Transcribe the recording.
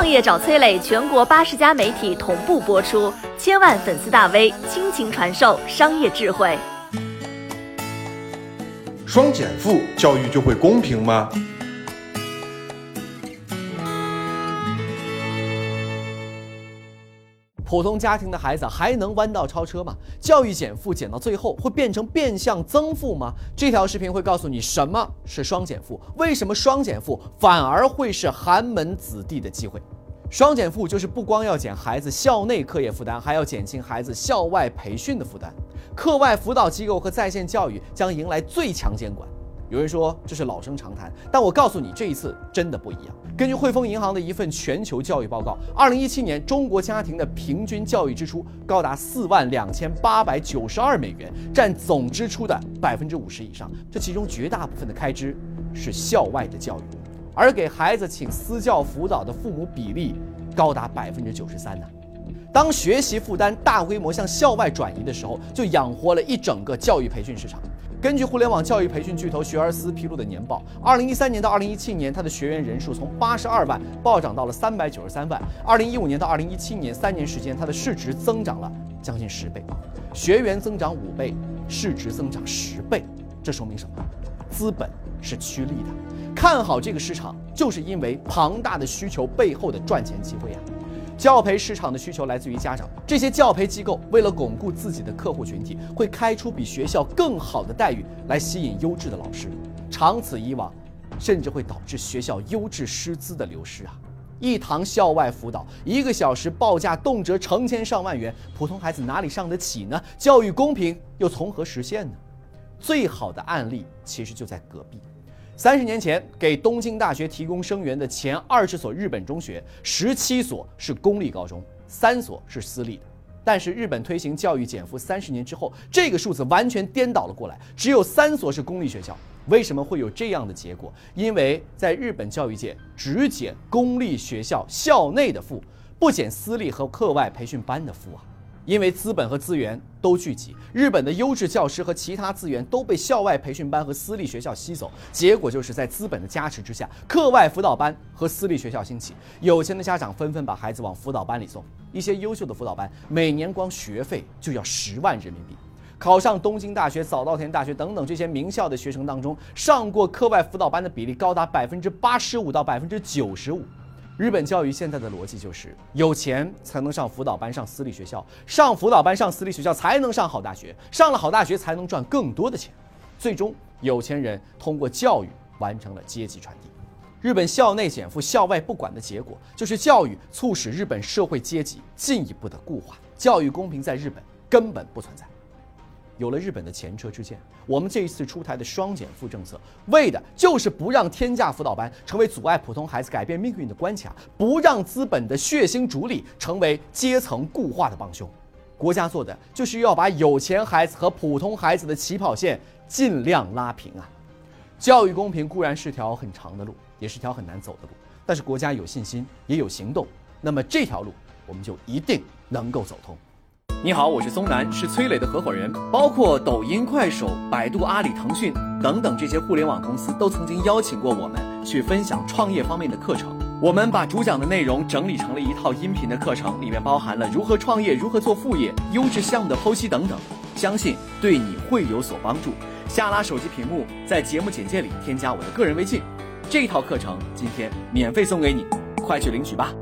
创业找崔磊，全国八十家媒体同步播出，千万粉丝大 V 倾情传授商业智慧。双减负，教育就会公平吗？普通家庭的孩子还能弯道超车吗？教育减负减到最后会变成变相增负吗？这条视频会告诉你什么是双减负，为什么双减负反而会是寒门子弟的机会。双减负就是不光要减孩子校内课业负担，还要减轻孩子校外培训的负担。课外辅导机构和在线教育将迎来最强监管。有人说这是老生常谈，但我告诉你，这一次真的不一样。根据汇丰银行的一份全球教育报告，二零一七年中国家庭的平均教育支出高达四万两千八百九十二美元，占总支出的百分之五十以上。这其中绝大部分的开支是校外的教育，而给孩子请私教辅导的父母比例高达百分之九十三呢。当学习负担大规模向校外转移的时候，就养活了一整个教育培训市场。根据互联网教育培训巨头学而思披露的年报，二零一三年到二零一七年，它的学员人数从八十二万暴涨到了三百九十三万。二零一五年到二零一七年三年时间，它的市值增长了将近十倍，学员增长五倍，市值增长十倍。这说明什么？资本是趋利的，看好这个市场，就是因为庞大的需求背后的赚钱机会呀。教培市场的需求来自于家长，这些教培机构为了巩固自己的客户群体，会开出比学校更好的待遇来吸引优质的老师，长此以往，甚至会导致学校优质师资的流失啊！一堂校外辅导，一个小时报价动辄成千上万元，普通孩子哪里上得起呢？教育公平又从何实现呢？最好的案例其实就在隔壁。三十年前，给东京大学提供生源的前二十所日本中学，十七所是公立高中，三所是私立的。但是，日本推行教育减负三十年之后，这个数字完全颠倒了过来，只有三所是公立学校。为什么会有这样的结果？因为在日本教育界，只减公立学校校内的负，不减私立和课外培训班的负啊。因为资本和资源都聚集，日本的优质教师和其他资源都被校外培训班和私立学校吸走，结果就是在资本的加持之下，课外辅导班和私立学校兴起，有钱的家长纷纷把孩子往辅导班里送。一些优秀的辅导班每年光学费就要十万人民币。考上东京大学、早稻田大学等等这些名校的学生当中，上过课外辅导班的比例高达百分之八十五到百分之九十五。日本教育现在的逻辑就是：有钱才能上辅导班、上私立学校，上辅导班、上私立学校才能上好大学，上了好大学才能赚更多的钱。最终，有钱人通过教育完成了阶级传递。日本校内减负、校外不管的结果，就是教育促使日本社会阶级进一步的固化，教育公平在日本根本不存在。有了日本的前车之鉴，我们这一次出台的双减负政策，为的就是不让天价辅导班成为阻碍普通孩子改变命运的关卡，不让资本的血腥逐利成为阶层固化的帮凶。国家做的就是要把有钱孩子和普通孩子的起跑线尽量拉平啊！教育公平固然是条很长的路，也是条很难走的路，但是国家有信心，也有行动，那么这条路我们就一定能够走通。你好，我是松南，是崔磊的合伙人。包括抖音、快手、百度、阿里、腾讯等等这些互联网公司，都曾经邀请过我们去分享创业方面的课程。我们把主讲的内容整理成了一套音频的课程，里面包含了如何创业、如何做副业、优质项目的剖析等等，相信对你会有所帮助。下拉手机屏幕，在节目简介里添加我的个人微信，这套课程今天免费送给你，快去领取吧。